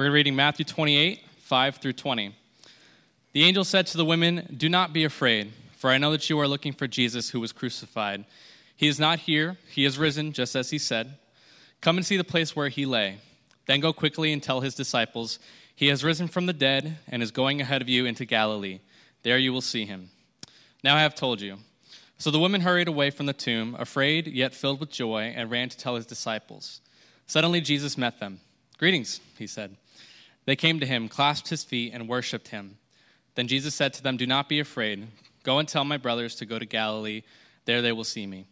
We're reading Matthew 28, 5 through 20. The angel said to the women, Do not be afraid, for I know that you are looking for Jesus who was crucified. He is not here, he is risen, just as he said. Come and see the place where he lay. Then go quickly and tell his disciples, He has risen from the dead and is going ahead of you into Galilee. There you will see him. Now I have told you. So the women hurried away from the tomb, afraid yet filled with joy, and ran to tell his disciples. Suddenly Jesus met them. Greetings, he said. They came to him, clasped his feet, and worshipped him. Then Jesus said to them, Do not be afraid. Go and tell my brothers to go to Galilee. There they will see me.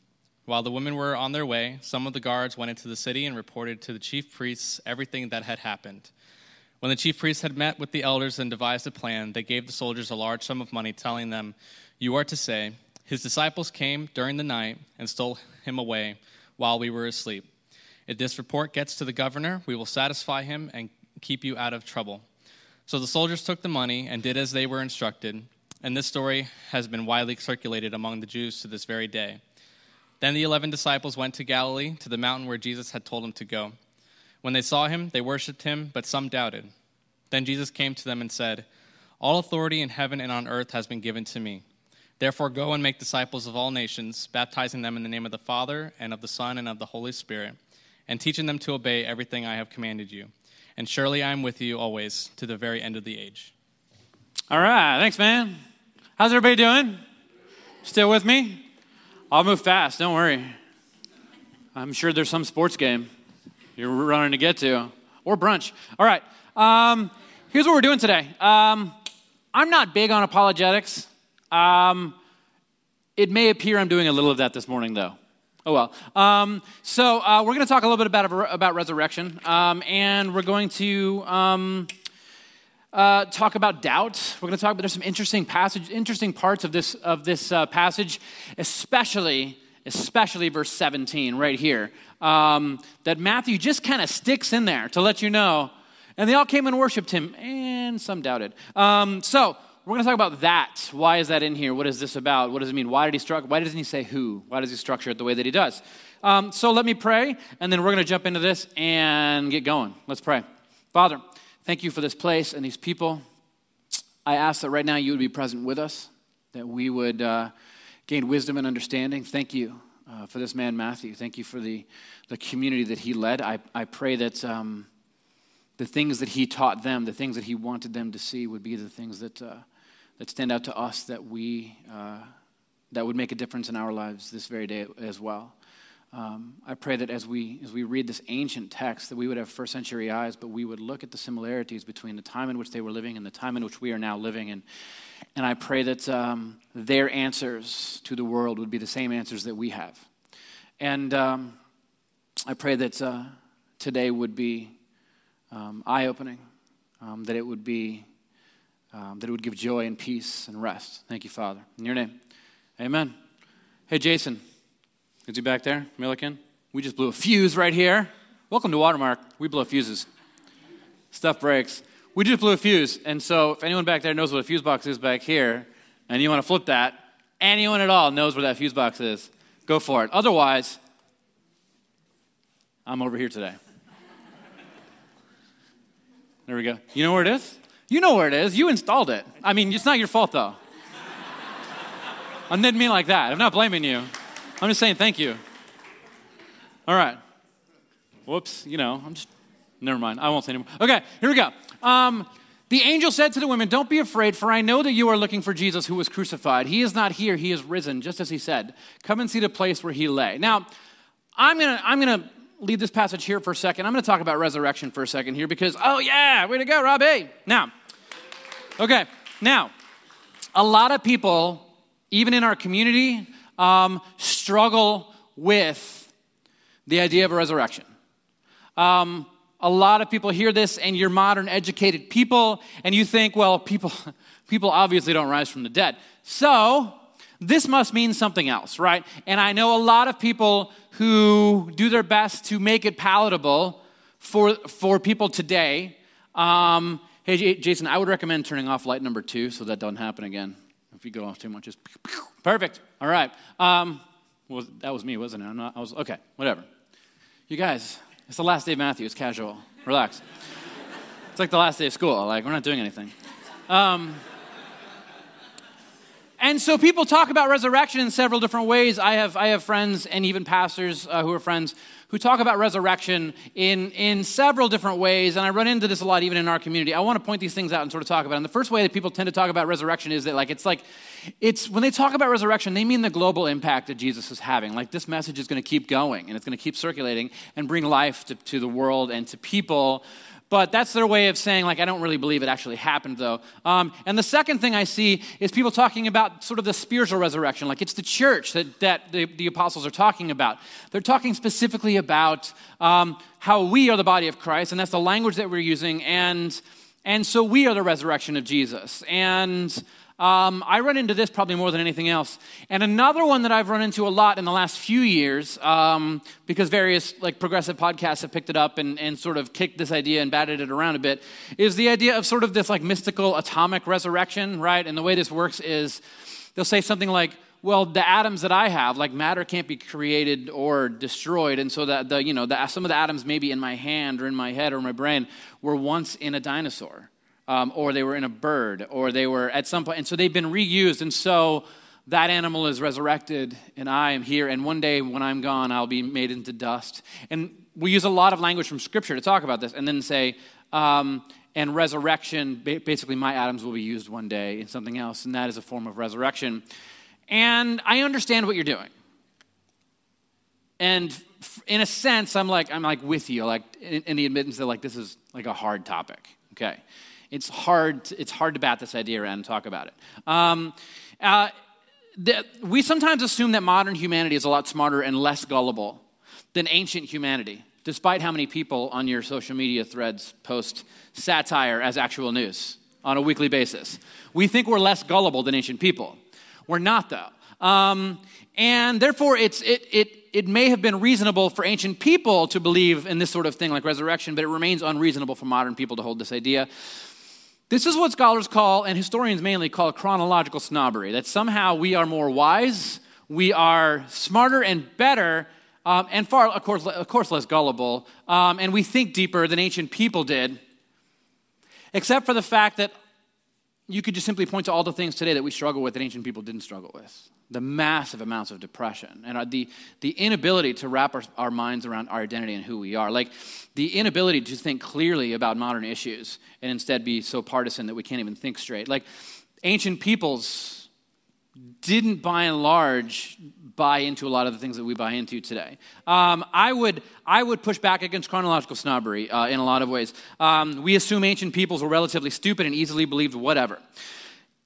While the women were on their way, some of the guards went into the city and reported to the chief priests everything that had happened. When the chief priests had met with the elders and devised a plan, they gave the soldiers a large sum of money, telling them, You are to say, His disciples came during the night and stole him away while we were asleep. If this report gets to the governor, we will satisfy him and keep you out of trouble. So the soldiers took the money and did as they were instructed, and this story has been widely circulated among the Jews to this very day. Then the eleven disciples went to Galilee, to the mountain where Jesus had told them to go. When they saw him, they worshipped him, but some doubted. Then Jesus came to them and said, All authority in heaven and on earth has been given to me. Therefore, go and make disciples of all nations, baptizing them in the name of the Father, and of the Son, and of the Holy Spirit, and teaching them to obey everything I have commanded you and surely I am with you always to the very end of the age. All right, thanks, man. How's everybody doing? Still with me? I'll move fast, don't worry. I'm sure there's some sports game you're running to get to, or brunch. All right, um, here's what we're doing today. Um, I'm not big on apologetics. Um, it may appear I'm doing a little of that this morning, though. Oh well. Um, so uh, we're going to talk a little bit about about resurrection, um, and we're going to um, uh, talk about doubt. We're going to talk about there's some interesting passage, interesting parts of this of this uh, passage, especially especially verse 17 right here um, that Matthew just kind of sticks in there to let you know. And they all came and worshipped him, and some doubted. Um, so we're going to talk about that. Why is that in here? What is this about? What does it mean? Why did he struck? Why doesn't he say who? Why does he structure it the way that he does? Um, so let me pray, and then we're going to jump into this and get going. Let's pray. Father, thank you for this place and these people. I ask that right now you would be present with us, that we would uh, gain wisdom and understanding. Thank you uh, for this man, Matthew. Thank you for the, the community that he led. I, I pray that um, the things that he taught them, the things that he wanted them to see, would be the things that. Uh, that stand out to us that we uh, that would make a difference in our lives this very day as well. Um, I pray that as we as we read this ancient text, that we would have first century eyes, but we would look at the similarities between the time in which they were living and the time in which we are now living. And and I pray that um, their answers to the world would be the same answers that we have. And um, I pray that uh, today would be um, eye opening, um, that it would be um, that it would give joy and peace and rest. Thank you, Father. In your name, amen. Hey, Jason, is he back there? Milliken? We just blew a fuse right here. Welcome to Watermark. We blow fuses. Stuff breaks. We just blew a fuse. And so, if anyone back there knows what a fuse box is back here, and you want to flip that, anyone at all knows where that fuse box is, go for it. Otherwise, I'm over here today. There we go. You know where it is? You know where it is. You installed it. I mean, it's not your fault, though. I didn't mean like that. I'm not blaming you. I'm just saying thank you. All right. Whoops. You know, I'm just, never mind. I won't say anymore. Okay, here we go. Um, the angel said to the women, Don't be afraid, for I know that you are looking for Jesus who was crucified. He is not here, he is risen, just as he said. Come and see the place where he lay. Now, I'm going to I'm to leave this passage here for a second. I'm going to talk about resurrection for a second here because, oh, yeah, way to go, Robbie. Now, okay, now, a lot of people, even in our community, um, struggle with the idea of a resurrection. Um, a lot of people hear this, and you're modern, educated people, and you think, well, people, people obviously don't rise from the dead. So, this must mean something else, right? And I know a lot of people who do their best to make it palatable for, for people today. Um, hey, Jason, I would recommend turning off light number two so that doesn't happen again. If you go off too much, just perfect. All right. Um, well, that was me, wasn't it? Not, I was okay. Whatever. You guys, it's the last day of Matthew. It's casual. Relax. It's like the last day of school. Like, we're not doing anything. Um, and so people talk about resurrection in several different ways. I have, I have friends and even pastors uh, who are friends who talk about resurrection in, in several different ways. And I run into this a lot even in our community. I want to point these things out and sort of talk about it. And the first way that people tend to talk about resurrection is that like it's like it's when they talk about resurrection, they mean the global impact that Jesus is having. Like this message is going to keep going and it's going to keep circulating and bring life to, to the world and to people but that's their way of saying, like, I don't really believe it actually happened, though. Um, and the second thing I see is people talking about sort of the spiritual resurrection, like it's the church that, that the, the apostles are talking about. They're talking specifically about um, how we are the body of Christ, and that's the language that we're using. And, and so we are the resurrection of Jesus. And um, I run into this probably more than anything else. And another one that I've run into a lot in the last few years, um, because various like progressive podcasts have picked it up and, and sort of kicked this idea and batted it around a bit, is the idea of sort of this like mystical atomic resurrection, right? And the way this works is they'll say something like, well, the atoms that I have, like matter can't be created or destroyed. And so that the, you know, the, some of the atoms maybe in my hand or in my head or my brain were once in a dinosaur um, or they were in a bird, or they were at some point. And so they've been reused. And so that animal is resurrected, and I am here. And one day when I'm gone, I'll be made into dust. And we use a lot of language from Scripture to talk about this, and then say, um, and resurrection, basically, my atoms will be used one day in something else, and that is a form of resurrection. And I understand what you're doing. And in a sense, I'm like, I'm like with you, like in, in the admittance that like this is like a hard topic. Okay it's hard, to, it's hard to bat this idea around and talk about it. Um, uh, the, we sometimes assume that modern humanity is a lot smarter and less gullible than ancient humanity, despite how many people on your social media threads post satire as actual news on a weekly basis. We think we're less gullible than ancient people. We're not, though. Um, and therefore, it's, it, it, it may have been reasonable for ancient people to believe in this sort of thing like resurrection, but it remains unreasonable for modern people to hold this idea. This is what scholars call, and historians mainly call, chronological snobbery that somehow we are more wise, we are smarter and better, um, and far, of course, of course less gullible, um, and we think deeper than ancient people did, except for the fact that you could just simply point to all the things today that we struggle with that ancient people didn't struggle with the massive amounts of depression and the, the inability to wrap our, our minds around our identity and who we are. Like the inability to think clearly about modern issues and instead be so partisan that we can't even think straight. Like ancient peoples didn't by and large buy into a lot of the things that we buy into today. Um, I, would, I would push back against chronological snobbery uh, in a lot of ways. Um, we assume ancient peoples were relatively stupid and easily believed whatever.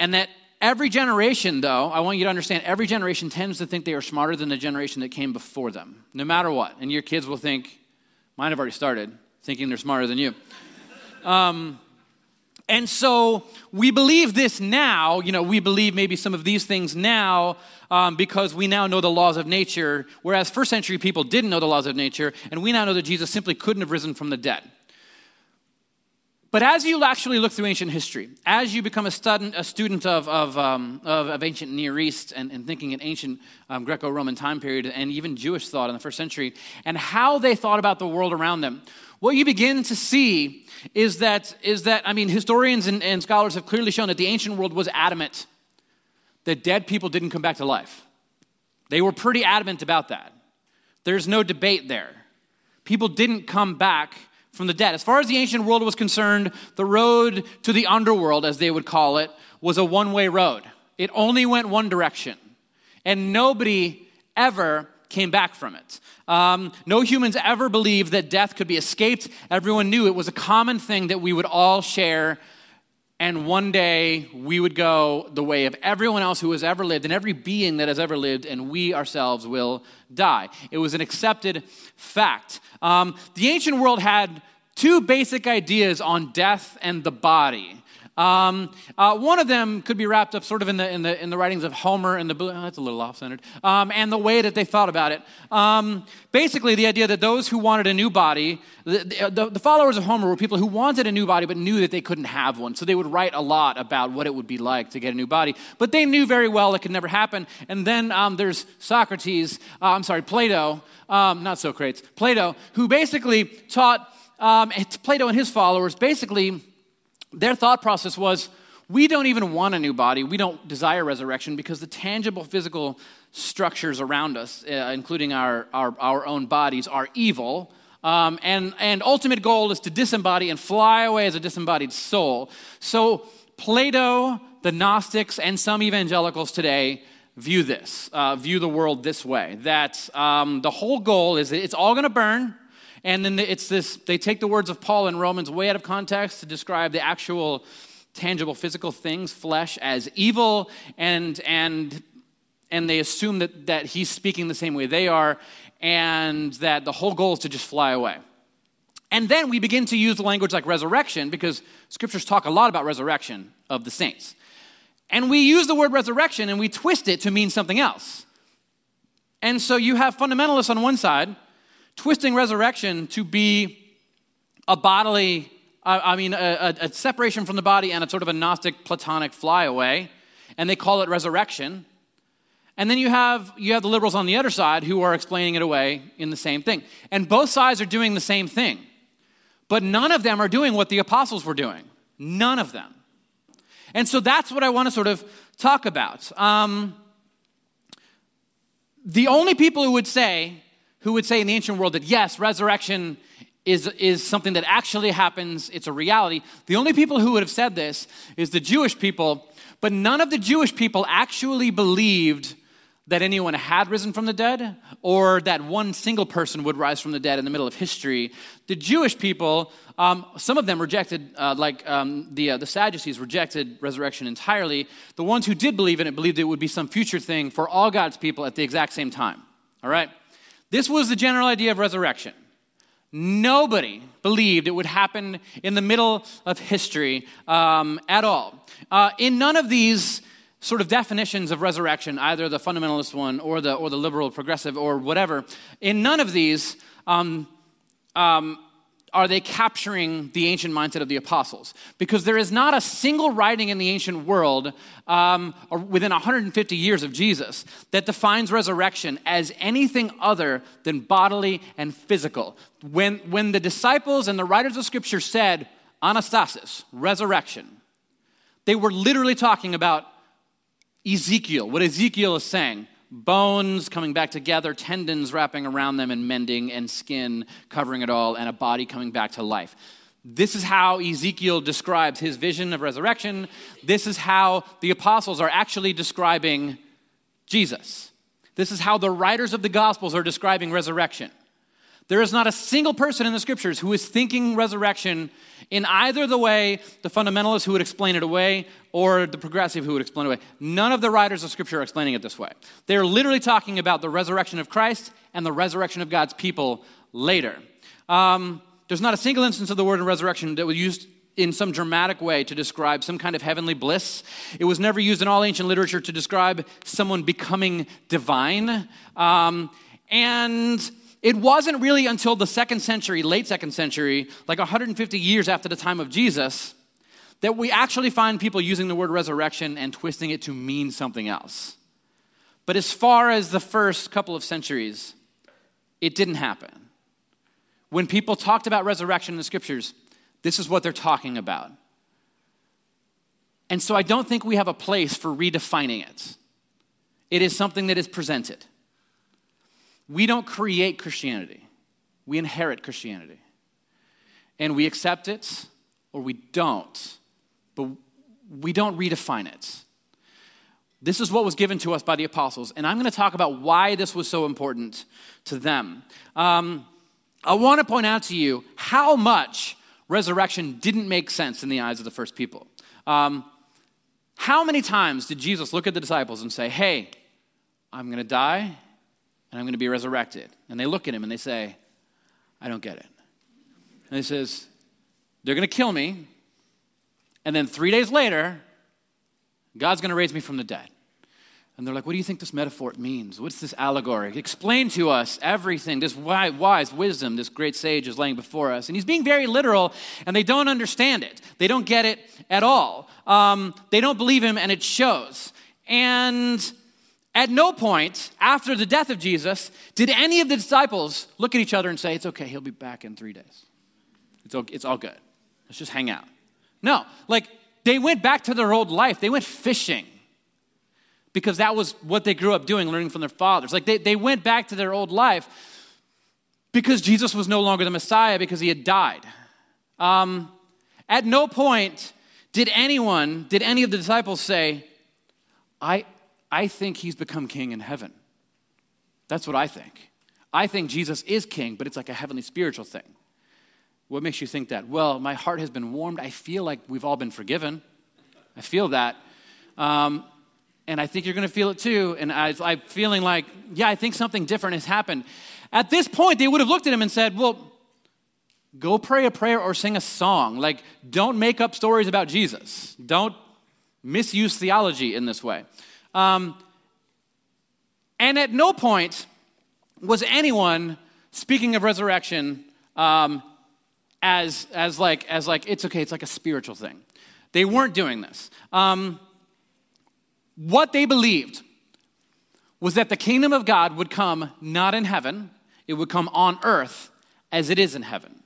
And that Every generation, though, I want you to understand, every generation tends to think they are smarter than the generation that came before them, no matter what. And your kids will think, mine have already started, thinking they're smarter than you. Um, and so we believe this now, you know, we believe maybe some of these things now um, because we now know the laws of nature, whereas first century people didn't know the laws of nature, and we now know that Jesus simply couldn't have risen from the dead. But as you actually look through ancient history, as you become a student, a student of, of, um, of, of, ancient Near East and, and thinking in ancient um, Greco Roman time period and even Jewish thought in the first century, and how they thought about the world around them, what you begin to see is that, is that I mean, historians and, and scholars have clearly shown that the ancient world was adamant that dead people didn't come back to life. They were pretty adamant about that. There's no debate there. People didn't come back from the dead. As far as the ancient world was concerned, the road to the underworld, as they would call it, was a one way road. It only went one direction. And nobody ever came back from it. Um, no humans ever believed that death could be escaped. Everyone knew it was a common thing that we would all share. And one day we would go the way of everyone else who has ever lived and every being that has ever lived, and we ourselves will die. It was an accepted fact. Um, the ancient world had two basic ideas on death and the body. Um, uh, one of them could be wrapped up sort of in the, in the, in the writings of Homer and the, oh, that's a little off centered, um, and the way that they thought about it. Um, basically, the idea that those who wanted a new body, the, the, the, followers of Homer were people who wanted a new body but knew that they couldn't have one. So they would write a lot about what it would be like to get a new body. But they knew very well it could never happen. And then um, there's Socrates, uh, I'm sorry, Plato, um, not Socrates, Plato, who basically taught um, Plato and his followers, basically, their thought process was we don't even want a new body. We don't desire resurrection because the tangible physical structures around us, uh, including our, our, our own bodies, are evil. Um, and, and ultimate goal is to disembody and fly away as a disembodied soul. So Plato, the Gnostics, and some evangelicals today view this, uh, view the world this way that um, the whole goal is it's all going to burn. And then it's this, they take the words of Paul in Romans way out of context to describe the actual tangible physical things, flesh, as evil, and, and, and they assume that, that he's speaking the same way they are, and that the whole goal is to just fly away. And then we begin to use language like resurrection because scriptures talk a lot about resurrection of the saints. And we use the word resurrection and we twist it to mean something else. And so you have fundamentalists on one side twisting resurrection to be a bodily I mean, a, a, separation from the body and a sort of a Gnostic Platonic flyaway, and they call it resurrection. And then you have, you have the liberals on the other side who are explaining it away in the same thing. And both sides are doing the same thing. But none of them are doing what the apostles were doing. None of them. And so that's what I want to sort of talk about. Um, the only people who would say, who would say in the ancient world that yes, resurrection is, is something that actually happens, it's a reality. The only people who would have said this is the Jewish people, but none of the Jewish people actually believed that anyone had risen from the dead or that one single person would rise from the dead in the middle of history. The Jewish people, um, some of them rejected, uh, like um, the, uh, the Sadducees, rejected resurrection entirely. The ones who did believe in it believed it would be some future thing for all God's people at the exact same time. All right? This was the general idea of resurrection. Nobody believed it would happen in the middle of history um, at all. Uh, in none of these sort of definitions of resurrection, either the fundamentalist one or the, or the liberal progressive or whatever, in none of these um, um, are they capturing the ancient mindset of the apostles? Because there is not a single writing in the ancient world um, or within 150 years of Jesus that defines resurrection as anything other than bodily and physical. When, when the disciples and the writers of Scripture said, Anastasis, resurrection, they were literally talking about Ezekiel, what Ezekiel is saying bones coming back together, tendons wrapping around them and mending, and skin covering it all, and a body coming back to life. This is how Ezekiel describes his vision of resurrection. This is how the apostles are actually describing Jesus. This is how the writers of the Gospels are describing resurrection. There is not a single person in the scriptures who is thinking resurrection in either the way the fundamentalist who would explain it away or the progressive who would explain it away. None of the writers of scripture are explaining it this way. They're literally talking about the resurrection of Christ and the resurrection of God's people later. Um, there's not a single instance of the word resurrection that was used in some dramatic way to describe some kind of heavenly bliss. It was never used in all ancient literature to describe someone becoming divine. Um, and it wasn't really until the second century, late second century, like 150 years after the time of Jesus, that we actually find people using the word resurrection and twisting it to mean something else. But as far as the first couple of centuries, it didn't happen. When people talked about resurrection in the scriptures, this is what they're talking about. And so I don't think we have a place for redefining it. It is something that is presented. We don't create Christianity, we inherit Christianity. And we accept it or we don't, but we don't redefine it. This is what was given to us by the apostles, and I'm going to talk about why this was so important to them. Um, I want to point out to you how much resurrection didn't make sense in the eyes of the first people. Um, how many times did Jesus look at the disciples and say, Hey, I'm going to die and I'm going to be resurrected. And they look at him and they say, I don't get it. And he says, They're going to kill me. And then three days later, God's going to raise me from the dead. And they're like, What do you think this metaphor means? What's this allegory? Explain to us everything. This wise wisdom this great sage is laying before us. And he's being very literal, and they don't understand it. They don't get it at all. Um, they don't believe him, and it shows. And at no point after the death of Jesus did any of the disciples look at each other and say, It's okay, he'll be back in three days. It's all, it's all good. Let's just hang out. No, like they went back to their old life. They went fishing because that was what they grew up doing, learning from their fathers. Like they, they went back to their old life because Jesus was no longer the Messiah because he had died. Um, at no point did anyone, did any of the disciples say, I, I think he's become king in heaven. That's what I think. I think Jesus is king, but it's like a heavenly spiritual thing. What makes you think that? Well, my heart has been warmed. I feel like we've all been forgiven. I feel that. Um, and I think you're going to feel it too. And I, I'm feeling like, yeah, I think something different has happened. At this point, they would have looked at him and said, well, go pray a prayer or sing a song. Like, don't make up stories about Jesus. Don't misuse theology in this way. Um, and at no point was anyone speaking of resurrection um, as, as, like, as like, it's okay, it's like a spiritual thing. They weren't doing this. Um, what they believed was that the kingdom of God would come not in heaven, it would come on earth as it is in heaven.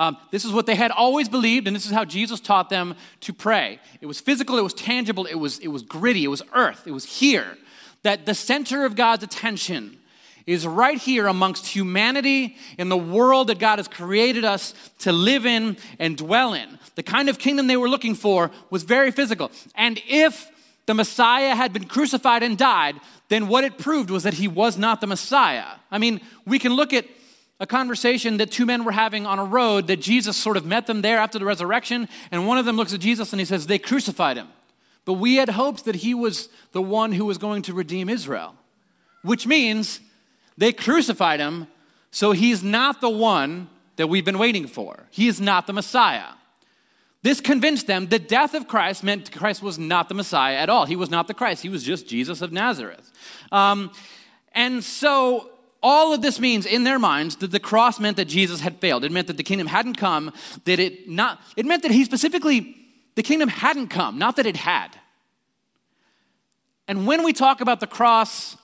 Um, this is what they had always believed, and this is how Jesus taught them to pray. It was physical, it was tangible, it was, it was gritty, it was earth, it was here. That the center of God's attention is right here amongst humanity in the world that God has created us to live in and dwell in. The kind of kingdom they were looking for was very physical. And if the Messiah had been crucified and died, then what it proved was that he was not the Messiah. I mean, we can look at a conversation that two men were having on a road that Jesus sort of met them there after the resurrection, and one of them looks at Jesus and he says, They crucified him. But we had hoped that he was the one who was going to redeem Israel, which means they crucified him, so he's not the one that we've been waiting for. He is not the Messiah. This convinced them the death of Christ meant Christ was not the Messiah at all. He was not the Christ, he was just Jesus of Nazareth. Um, and so all of this means in their minds that the cross meant that Jesus had failed. It meant that the kingdom hadn't come, that it not it meant that he specifically the kingdom hadn't come, not that it had. And when we talk about the cross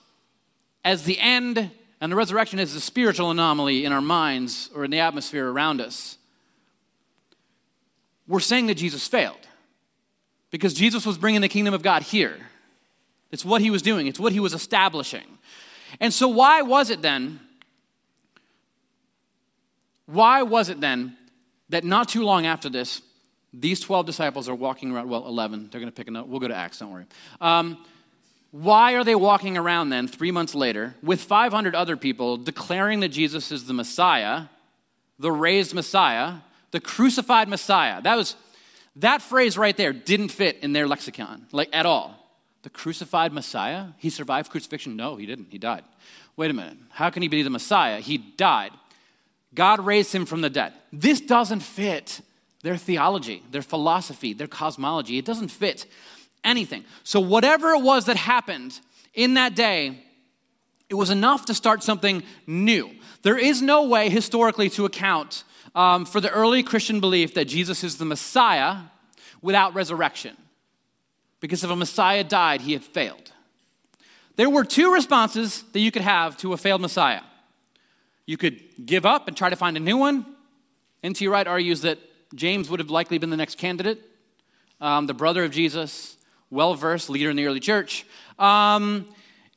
as the end and the resurrection as a spiritual anomaly in our minds or in the atmosphere around us, we're saying that Jesus failed because Jesus was bringing the kingdom of God here. It's what he was doing, it's what he was establishing. And so, why was it then? Why was it then that not too long after this, these 12 disciples are walking around? Well, 11. They're going to pick another. We'll go to Acts, don't worry. Um, why are they walking around then, three months later, with 500 other people declaring that Jesus is the Messiah, the raised Messiah, the crucified Messiah? That was that phrase right there didn't fit in their lexicon, like at all. The crucified Messiah? He survived crucifixion? No, he didn't. He died. Wait a minute. How can he be the Messiah? He died. God raised him from the dead. This doesn't fit their theology, their philosophy, their cosmology. It doesn't fit anything. So, whatever it was that happened in that day, it was enough to start something new. There is no way historically to account um, for the early Christian belief that Jesus is the Messiah without resurrection. Because if a Messiah died, he had failed. There were two responses that you could have to a failed Messiah. You could give up and try to find a new one. N.T. Wright argues that James would have likely been the next candidate, um, the brother of Jesus well versed leader in the early church. Um,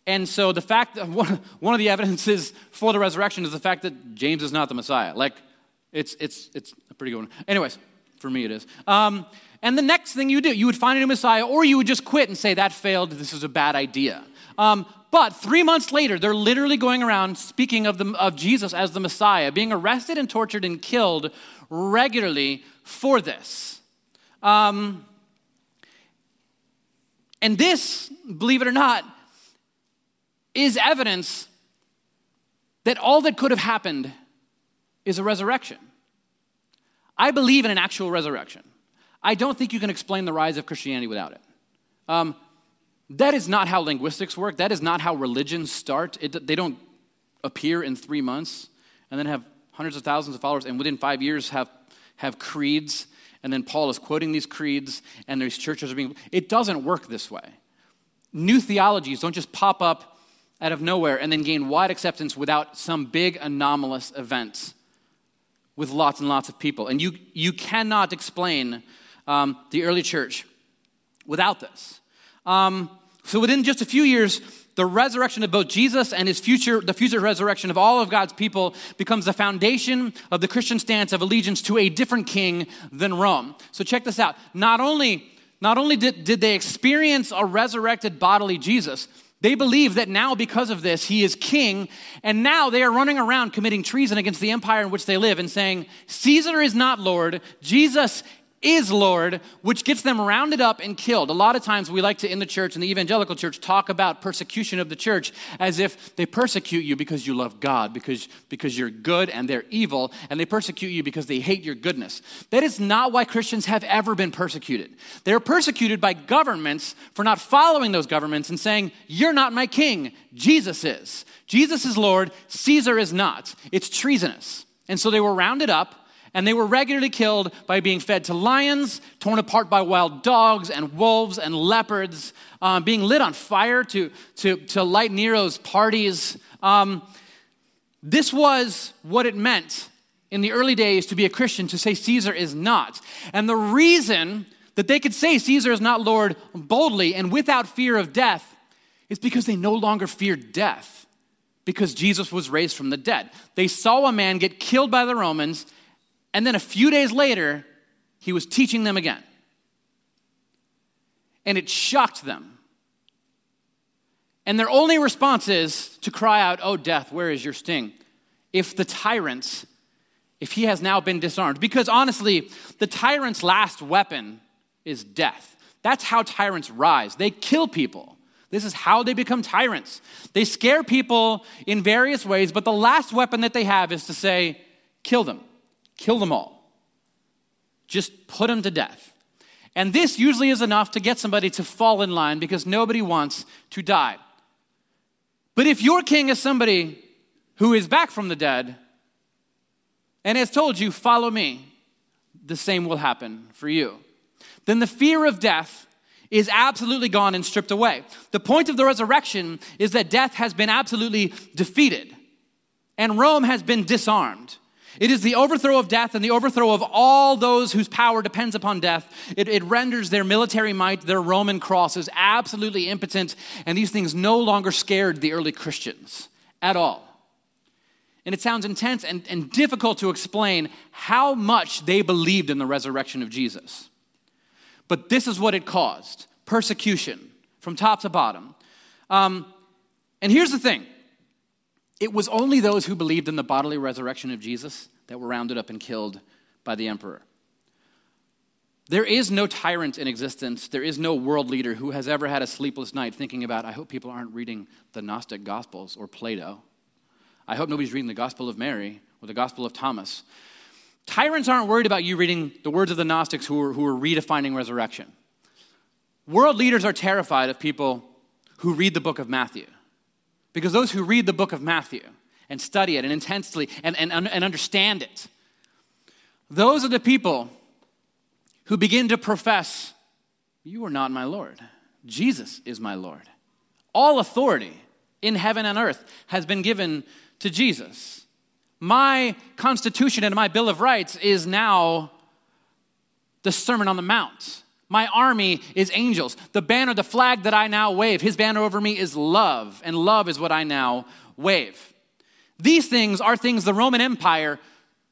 and so the fact that one, one of the evidences for the resurrection is the fact that James is not the Messiah. Like, it's, it's, it's a pretty good one. Anyways, for me it is. Um, and the next thing you do, you would find a new Messiah, or you would just quit and say, that failed, this is a bad idea. Um, but three months later, they're literally going around speaking of, the, of Jesus as the Messiah, being arrested and tortured and killed regularly for this. Um, and this, believe it or not, is evidence that all that could have happened is a resurrection. I believe in an actual resurrection. I don't think you can explain the rise of Christianity without it. Um, that is not how linguistics work. That is not how religions start. It, they don't appear in three months and then have hundreds of thousands of followers and within five years have, have creeds and then Paul is quoting these creeds, and these churches are being. It doesn't work this way. New theologies don't just pop up out of nowhere and then gain wide acceptance without some big anomalous event. with lots and lots of people. And you, you cannot explain um, the early church without this. Um, so within just a few years, the resurrection of both Jesus and his future, the future resurrection of all of God's people becomes the foundation of the Christian stance of allegiance to a different king than Rome. So check this out. Not only, not only did, did they experience a resurrected bodily Jesus, they believe that now, because of this, he is king, and now they are running around committing treason against the empire in which they live and saying, Caesar is not Lord, Jesus is Lord, which gets them rounded up and killed. A lot of times we like to, in the church, in the evangelical church, talk about persecution of the church as if they persecute you because you love God, because, because you're good and they're evil, and they persecute you because they hate your goodness. That is not why Christians have ever been persecuted. They're persecuted by governments for not following those governments and saying, You're not my king, Jesus is. Jesus is Lord, Caesar is not. It's treasonous. And so they were rounded up and they were regularly killed by being fed to lions, torn apart by wild dogs and wolves and leopards, um, being lit on fire to, to, to light Nero's parties. Um, this was what it meant in the early days to be a Christian to say Caesar is not. And the reason that they could say Caesar is not Lord boldly and without fear of death is because they no longer feared death because Jesus was raised from the dead. They saw a man get killed by the Romans and then a few days later, he was teaching them again. And it shocked them. And their only response is to cry out, Oh, death, where is your sting? If the tyrants, if he has now been disarmed. Because honestly, the tyrant's last weapon is death. That's how tyrants rise. They kill people. This is how they become tyrants. They scare people in various ways, but the last weapon that they have is to say, kill them kill them all. Just put them to death. And this usually is enough to get somebody to fall in line because nobody wants to die. But if your king is somebody who is back from the dead and has told you, follow me, the same will happen for you. Then the fear of death is absolutely gone and stripped away. The point of the resurrection is that death has been absolutely defeated and Rome has been disarmed. It is the overthrow of death and the overthrow of all those whose power depends upon death. It, it, renders their military might, their Roman crosses, absolutely impotent, and these things no longer scared the early Christians at all. And it sounds intense and, and difficult to explain how much they believed in the resurrection of Jesus. But this is what it caused persecution from top to bottom. Um, and here's the thing it was only those who believed in the bodily resurrection of Jesus that were rounded up and killed by the emperor. There is no tyrant in existence. There is no world leader who has ever had a sleepless night thinking about, I hope people aren't reading the Gnostic Gospels or Plato. I hope nobody's reading the Gospel of Mary or the Gospel of Thomas. Tyrants aren't worried about you reading the words of the Gnostics who are, who are redefining resurrection. World leaders are terrified of people who read the book of Matthew because those who read the book of Matthew and study it and intensely and, and, and understand it, those are the people who begin to profess, You are not my Lord. Jesus is my Lord. All authority in heaven and earth has been given to Jesus. My Constitution and my Bill of Rights is now the Sermon on the Mount. My army is angels. The banner, the flag that I now wave, his banner over me is love, and love is what I now wave. These things are things the Roman Empire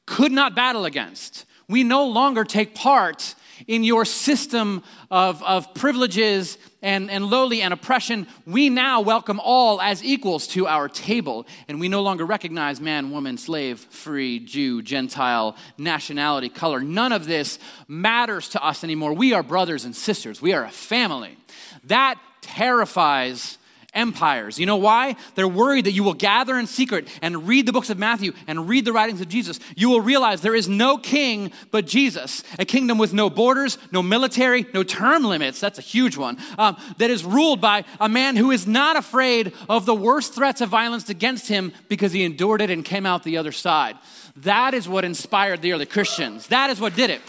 could not battle against. We no longer take part in your system of, of privileges and, and lowly and oppression, we now welcome all as equals to our table. And we no longer recognize man, woman, slave, free, Jew, Gentile, nationality, color. None of this matters to us anymore. We are brothers and sisters, we are a family. That terrifies empires. You know why? They're worried that you will gather in secret and read the books of Matthew and read the writings of Jesus. You will realize there is no king but Jesus, a kingdom with no borders, no military, no term limits. That's a huge one. Um, that is ruled by a man who is not afraid of the worst threats of violence against him because he endured it and came out the other side. That is what inspired the early Christians. That is what did it.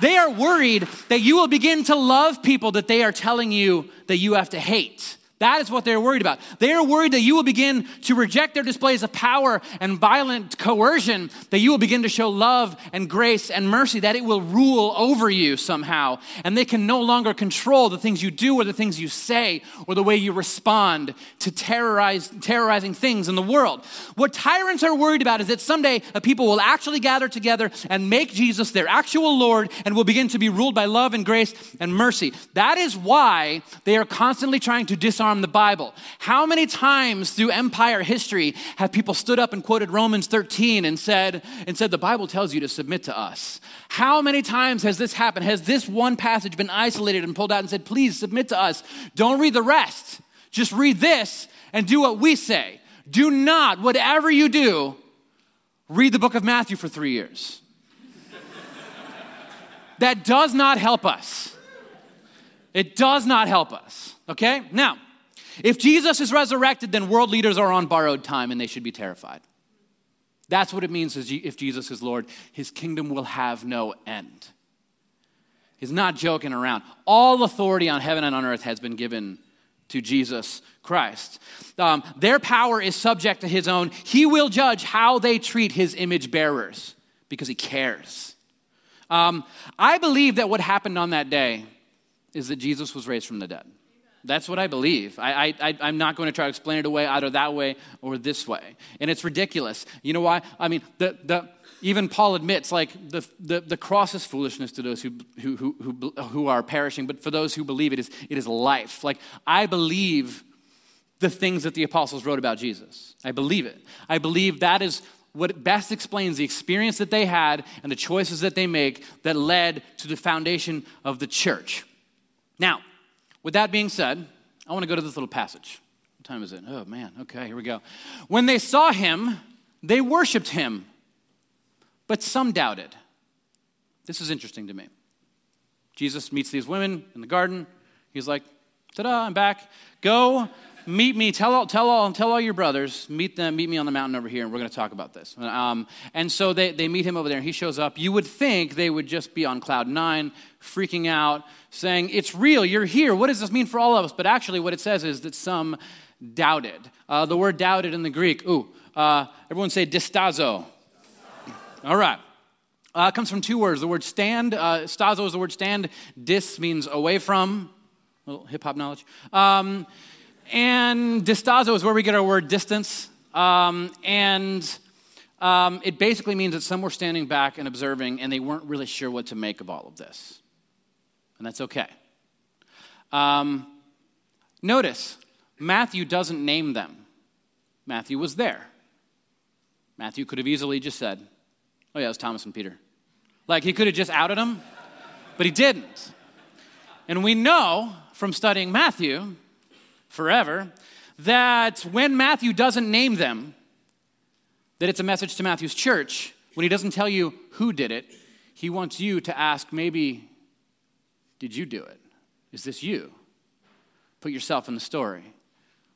They are worried that you will begin to love people that they are telling you that you have to hate. That is what they're worried about. They are worried that you will begin to reject their displays of power and violent coercion, that you will begin to show love and grace and mercy, that it will rule over you somehow. And they can no longer control the things you do or the things you say or the way you respond to terrorize, terrorizing things in the world. What tyrants are worried about is that someday a people will actually gather together and make Jesus their actual Lord and will begin to be ruled by love and grace and mercy. That is why they are constantly trying to disarm the Bible. How many times through empire history have people stood up and quoted Romans 13 and said, and said, the Bible tells you to submit to us? How many times has this happened? Has this one passage been isolated and pulled out and said, please submit to us? Don't read the rest. Just read this and do what we say. Do not, whatever you do, read the book of Matthew for three years. that does not help us. It does not help us. Okay? Now, if Jesus is resurrected, then world leaders are on borrowed time and they should be terrified. That's what it means if Jesus is Lord. His kingdom will have no end. He's not joking around. All authority on heaven and on earth has been given to Jesus Christ. Um, their power is subject to his own. He will judge how they treat his image bearers because he cares. Um, I believe that what happened on that day is that Jesus was raised from the dead. That's what I believe. I, I, I'm not going to try to explain it away either that way or this way. And it's ridiculous. You know why? I mean, the, the, even Paul admits, like, the, the, the cross is foolishness to those who, who, who, who, who are perishing, but for those who believe it is, it is life. Like, I believe the things that the apostles wrote about Jesus. I believe it. I believe that is what best explains the experience that they had and the choices that they make that led to the foundation of the church. Now, with that being said, I want to go to this little passage. What time is it? Oh, man. Okay, here we go. When they saw him, they worshiped him, but some doubted. This is interesting to me. Jesus meets these women in the garden. He's like, ta da, I'm back. Go meet me. Tell all, tell all, tell all your brothers. Meet them. Meet me on the mountain over here, and we're going to talk about this. Um, and so they, they meet him over there, and he shows up. You would think they would just be on cloud nine, freaking out, saying, "It's real. You're here. What does this mean for all of us?" But actually, what it says is that some doubted. Uh, the word "doubted" in the Greek. Ooh, uh, everyone say distazo. All right. Uh, comes from two words. The word stand, uh, stazo is the word stand. Dis means away from. Little hip hop knowledge. Um, and distazo is where we get our word distance. Um, and um, it basically means that some were standing back and observing, and they weren't really sure what to make of all of this. And that's okay. Um, notice, Matthew doesn't name them. Matthew was there. Matthew could have easily just said, Oh, yeah, it was Thomas and Peter. Like, he could have just outed them, but he didn't. And we know from studying Matthew forever, that when Matthew doesn't name them, that it's a message to Matthew's church. When he doesn't tell you who did it, he wants you to ask, maybe, did you do it? Is this you? Put yourself in the story.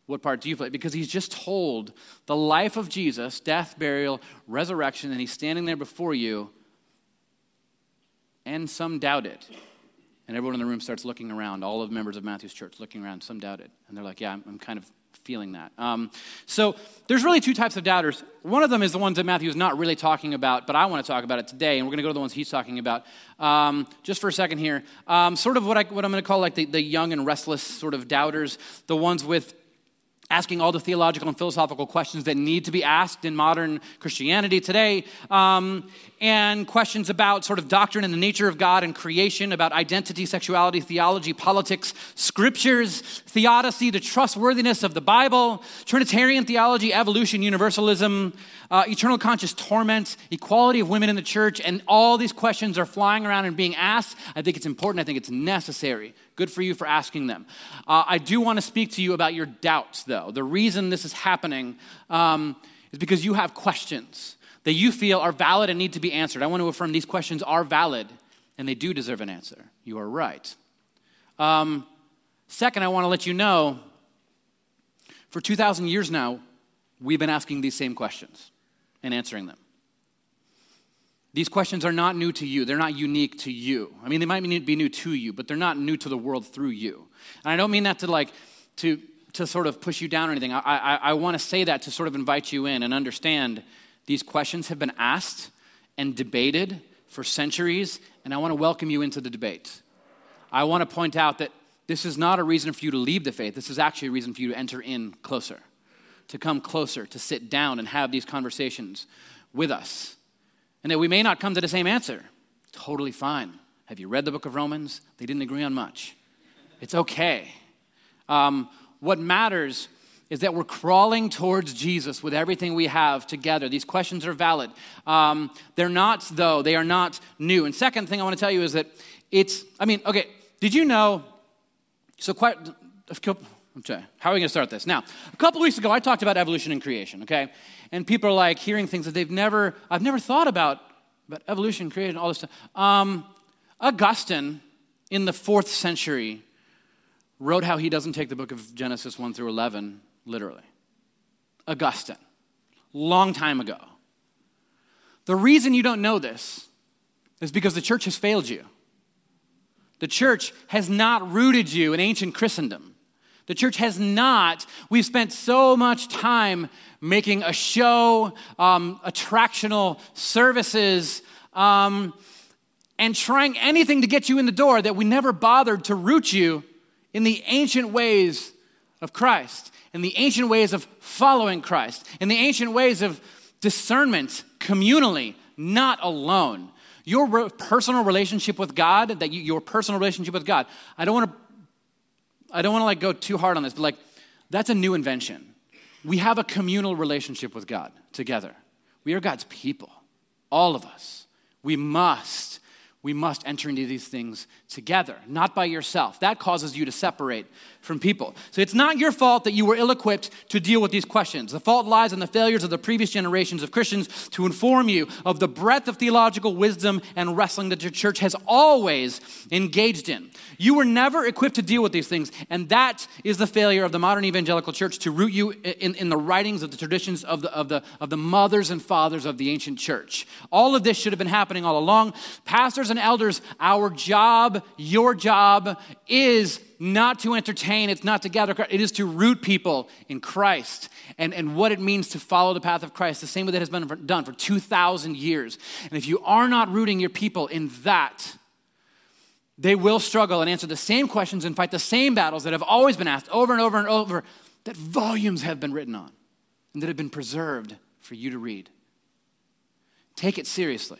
What part do you play? Because he's just told the life of Jesus, death, burial, resurrection, and he's standing there before you, and some doubt it. And everyone in the room starts looking around, all of the members of Matthew's church looking around. Some doubt it. And they're like, yeah, I'm, I'm kind of feeling that. Um, so there's really two types of doubters. One of them is the ones that Matthew is not really talking about, but I want to talk about it today, and we're going to go to the ones he's talking about. Um, just for a second here, um, sort of what, I, what I'm going to call like the, the young and restless sort of doubters, the ones with asking all the theological and philosophical questions that need to be asked in modern Christianity today, um, and questions about sort of doctrine and the nature of God and creation, about identity, sexuality, theology, politics, scriptures, theodicy, the trustworthiness of the Bible, Trinitarian theology, evolution, universalism, uh, eternal conscious torment, equality of women in the church, and all these questions are flying around and being asked. I think it's important. I think it's necessary. Good for you for asking them. Uh, I do want to speak to you about your doubts, though. The reason this is happening um, is because you have questions that you feel are valid and need to be answered. I want to affirm these questions are valid and they do deserve an answer. You are right. Um, second, I want to let you know for 2,000 years now, we've been asking these same questions and answering them. These questions are not new to you. They're not unique to you. I mean, they might be new to you, but they're not new to the world through you. And I don't mean that to like, to, to sort of push you down or anything. I, I, I want to say that to sort of invite you in and understand these questions have been asked and debated for centuries, and I want to welcome you into the debate. I want to point out that this is not a reason for you to leave the faith. This is actually a reason for you to enter in closer, to come closer, to sit down and have these conversations with us. And that we may not come to the same answer. Totally fine. Have you read the book of Romans? They didn't agree on much. It's okay. Um, what matters is that we're crawling towards Jesus with everything we have together. These questions are valid. Um, they're not, though, they are not new. And second thing I want to tell you is that it's, I mean, okay, did you know? So, quite, okay, how are we going to start this? Now, a couple weeks ago, I talked about evolution and creation, okay? And people are like hearing things that they've never, I've never thought about, about evolution, creation, all this stuff. Um, Augustine, in the fourth century, wrote how he doesn't take the book of Genesis 1 through 11 literally. Augustine, long time ago. The reason you don't know this is because the church has failed you. The church has not rooted you in ancient Christendom. The church has not. We've spent so much time making a show, um, attractional services, um, and trying anything to get you in the door that we never bothered to root you in the ancient ways of Christ, in the ancient ways of following Christ, in the ancient ways of discernment communally, not alone. Your personal relationship with God, that you, your personal relationship with God, I don't want to I don't want to like go too hard on this, but like that's a new invention. We have a communal relationship with God together. We are God's people, all of us. We must we must enter into these things together, not by yourself. That causes you to separate from people. So it's not your fault that you were ill equipped to deal with these questions. The fault lies in the failures of the previous generations of Christians to inform you of the breadth of theological wisdom and wrestling that your church has always engaged in. You were never equipped to deal with these things, and that is the failure of the modern evangelical church to root you in, in the writings of the traditions of the, of, the, of the mothers and fathers of the ancient church. All of this should have been happening all along. Pastors and elders, our job, your job, is not to entertain, it's not to gather, it is to root people in Christ and, and what it means to follow the path of Christ, the same way that has been done for 2,000 years. And if you are not rooting your people in that, they will struggle and answer the same questions and fight the same battles that have always been asked over and over and over, that volumes have been written on and that have been preserved for you to read. Take it seriously.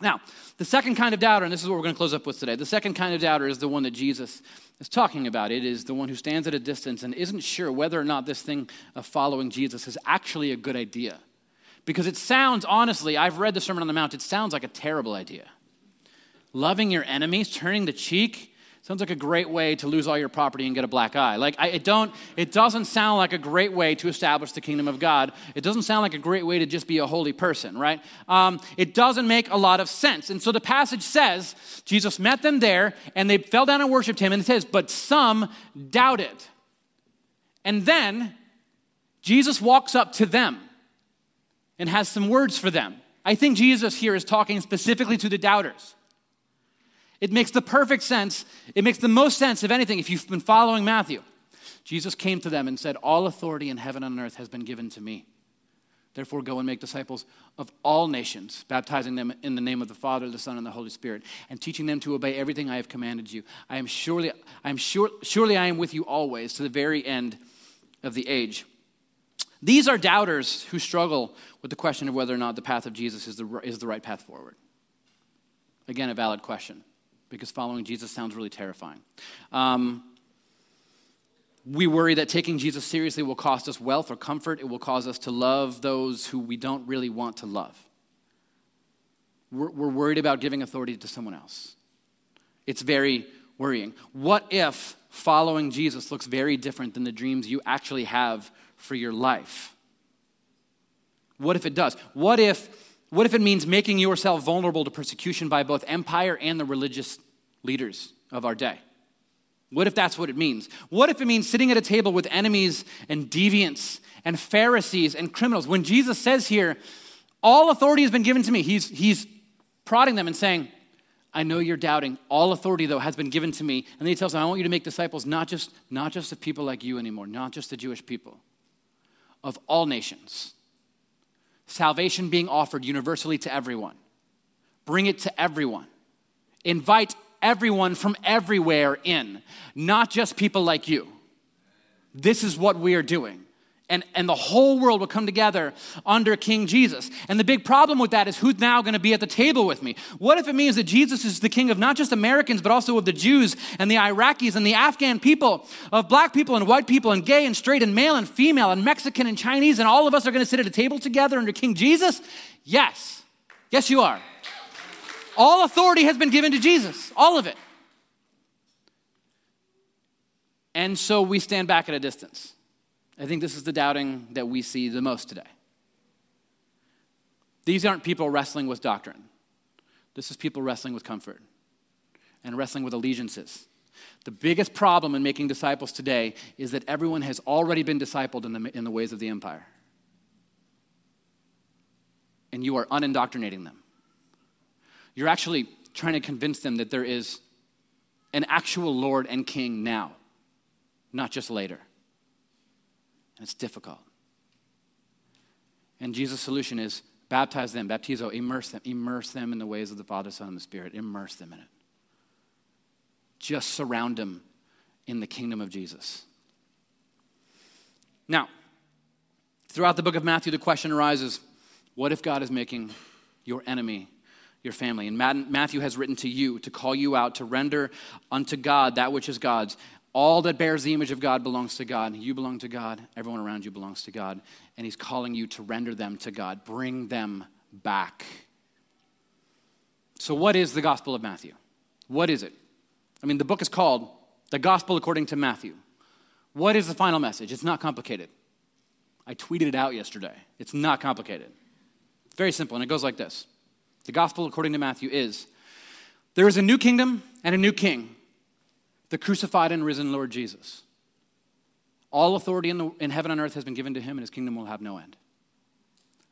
Now, the second kind of doubter, and this is what we're going to close up with today, the second kind of doubter is the one that Jesus is talking about. It is the one who stands at a distance and isn't sure whether or not this thing of following Jesus is actually a good idea. Because it sounds, honestly, I've read the Sermon on the Mount, it sounds like a terrible idea. Loving your enemies, turning the cheek, Sounds like a great way to lose all your property and get a black eye. Like, I, it, don't, it doesn't sound like a great way to establish the kingdom of God. It doesn't sound like a great way to just be a holy person, right? Um, it doesn't make a lot of sense. And so the passage says Jesus met them there and they fell down and worshiped him. And it says, but some doubted. And then Jesus walks up to them and has some words for them. I think Jesus here is talking specifically to the doubters. It makes the perfect sense. It makes the most sense of anything if you've been following Matthew. Jesus came to them and said, All authority in heaven and earth has been given to me. Therefore, go and make disciples of all nations, baptizing them in the name of the Father, the Son, and the Holy Spirit, and teaching them to obey everything I have commanded you. I am surely, I am sure, surely I am with you always to the very end of the age. These are doubters who struggle with the question of whether or not the path of Jesus is the, is the right path forward. Again, a valid question because following Jesus sounds really terrifying. Um, we worry that taking Jesus seriously will cost us wealth or comfort. It will cause us to love those who we don't really want to love. We're, we're worried about giving authority to someone else. It's very worrying. What if following Jesus looks very different than the dreams you actually have for your life? What if it does? What if what if it means making yourself vulnerable to persecution by both empire and the religious leaders of our day? What if that's what it means? What if it means sitting at a table with enemies and deviants and Pharisees and criminals? When Jesus says here, all authority has been given to me, he's, he's prodding them and saying, I know you're doubting. All authority, though, has been given to me. And then he tells them, I want you to make disciples not just, not just of people like you anymore, not just the Jewish people, of all nations. Salvation being offered universally to everyone. Bring it to everyone. Invite everyone from everywhere in, not just people like you. This is what we are doing and, and the whole world will come together under King Jesus. And the big problem with that is who's now going to be at the table with me? What if it means that Jesus is the king of not just Americans, but also of the Jews and the Iraqis and the Afghan people, of black people and white people and gay and straight and male and female and Mexican and Chinese, and all of us are going to sit at a table together under King Jesus? Yes. Yes, you are. All authority has been given to Jesus, all of it. And so we stand back at a distance. I think this is the doubting that we see the most today. These aren't people wrestling with doctrine. This is people wrestling with comfort and wrestling with allegiances. The biggest problem in making disciples today is that everyone has already been discipled in the, in the ways of the empire. And you are unindoctrinating them. You're actually trying to convince them that there is an actual Lord and King now, not just later. And it's difficult. And Jesus' solution is baptize them, baptizo, immerse them, immerse them in the ways of the Father, Son, and the Spirit, immerse them in it. Just surround them in the kingdom of Jesus. Now, throughout the book of Matthew, the question arises what if God is making your enemy your family? And Matthew has written to you to call you out to render unto God that which is God's all that bears the image of God belongs to God. You belong to God. Everyone around you belongs to God. And He's calling you to render them to God. Bring them back. So, what is the Gospel of Matthew? What is it? I mean, the book is called The Gospel According to Matthew. What is the final message? It's not complicated. I tweeted it out yesterday. It's not complicated. It's very simple, and it goes like this The Gospel according to Matthew is there is a new kingdom and a new king the crucified and risen Lord Jesus. All authority in, the, in heaven and earth has been given to him, and his kingdom will have no end.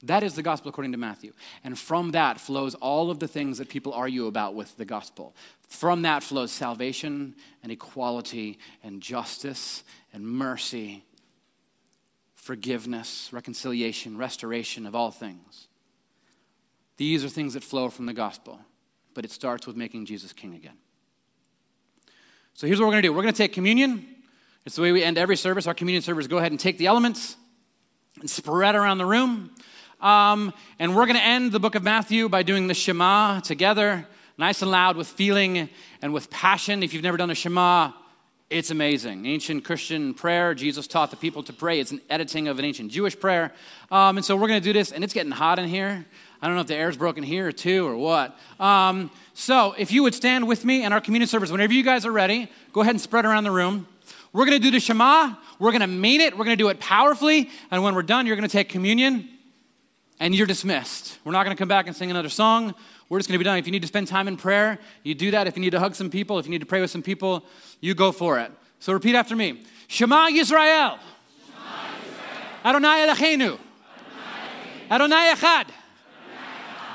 That is the gospel according to Matthew. And from that flows all of the things that people argue about with the gospel. From that flows salvation and equality and justice and mercy, forgiveness, reconciliation, restoration of all things. These are things that flow from the gospel, but it starts with making Jesus king again. So here's what we're going to do we're going to take communion. It's the way we end every service. Our communion servers go ahead and take the elements and spread around the room. Um, and we're going to end the book of Matthew by doing the Shema together, nice and loud with feeling and with passion. If you've never done a Shema, it's amazing. Ancient Christian prayer. Jesus taught the people to pray. It's an editing of an ancient Jewish prayer. Um, and so we're going to do this, and it's getting hot in here. I don't know if the air's broken here two or what. Um, so if you would stand with me and our communion service, whenever you guys are ready, go ahead and spread around the room. We're going to do the Shema. We're going to mean it. We're going to do it powerfully. And when we're done, you're going to take communion and you're dismissed. We're not going to come back and sing another song. We're just going to be done. If you need to spend time in prayer, you do that. If you need to hug some people, if you need to pray with some people, you go for it. So repeat after me Shema Yisrael. Adonai Eloheinu. Adonai Echad.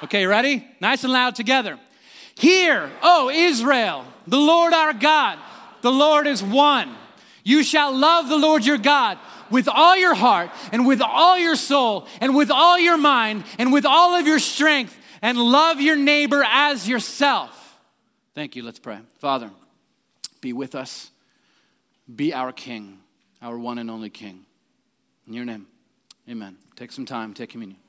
Okay, ready? Nice and loud together. Hear, O Israel, the Lord our God, the Lord is one. You shall love the Lord your God with all your heart and with all your soul and with all your mind and with all of your strength and love your neighbor as yourself. Thank you. Let's pray. Father, be with us. Be our King, our one and only King. In your name, amen. Take some time, take communion.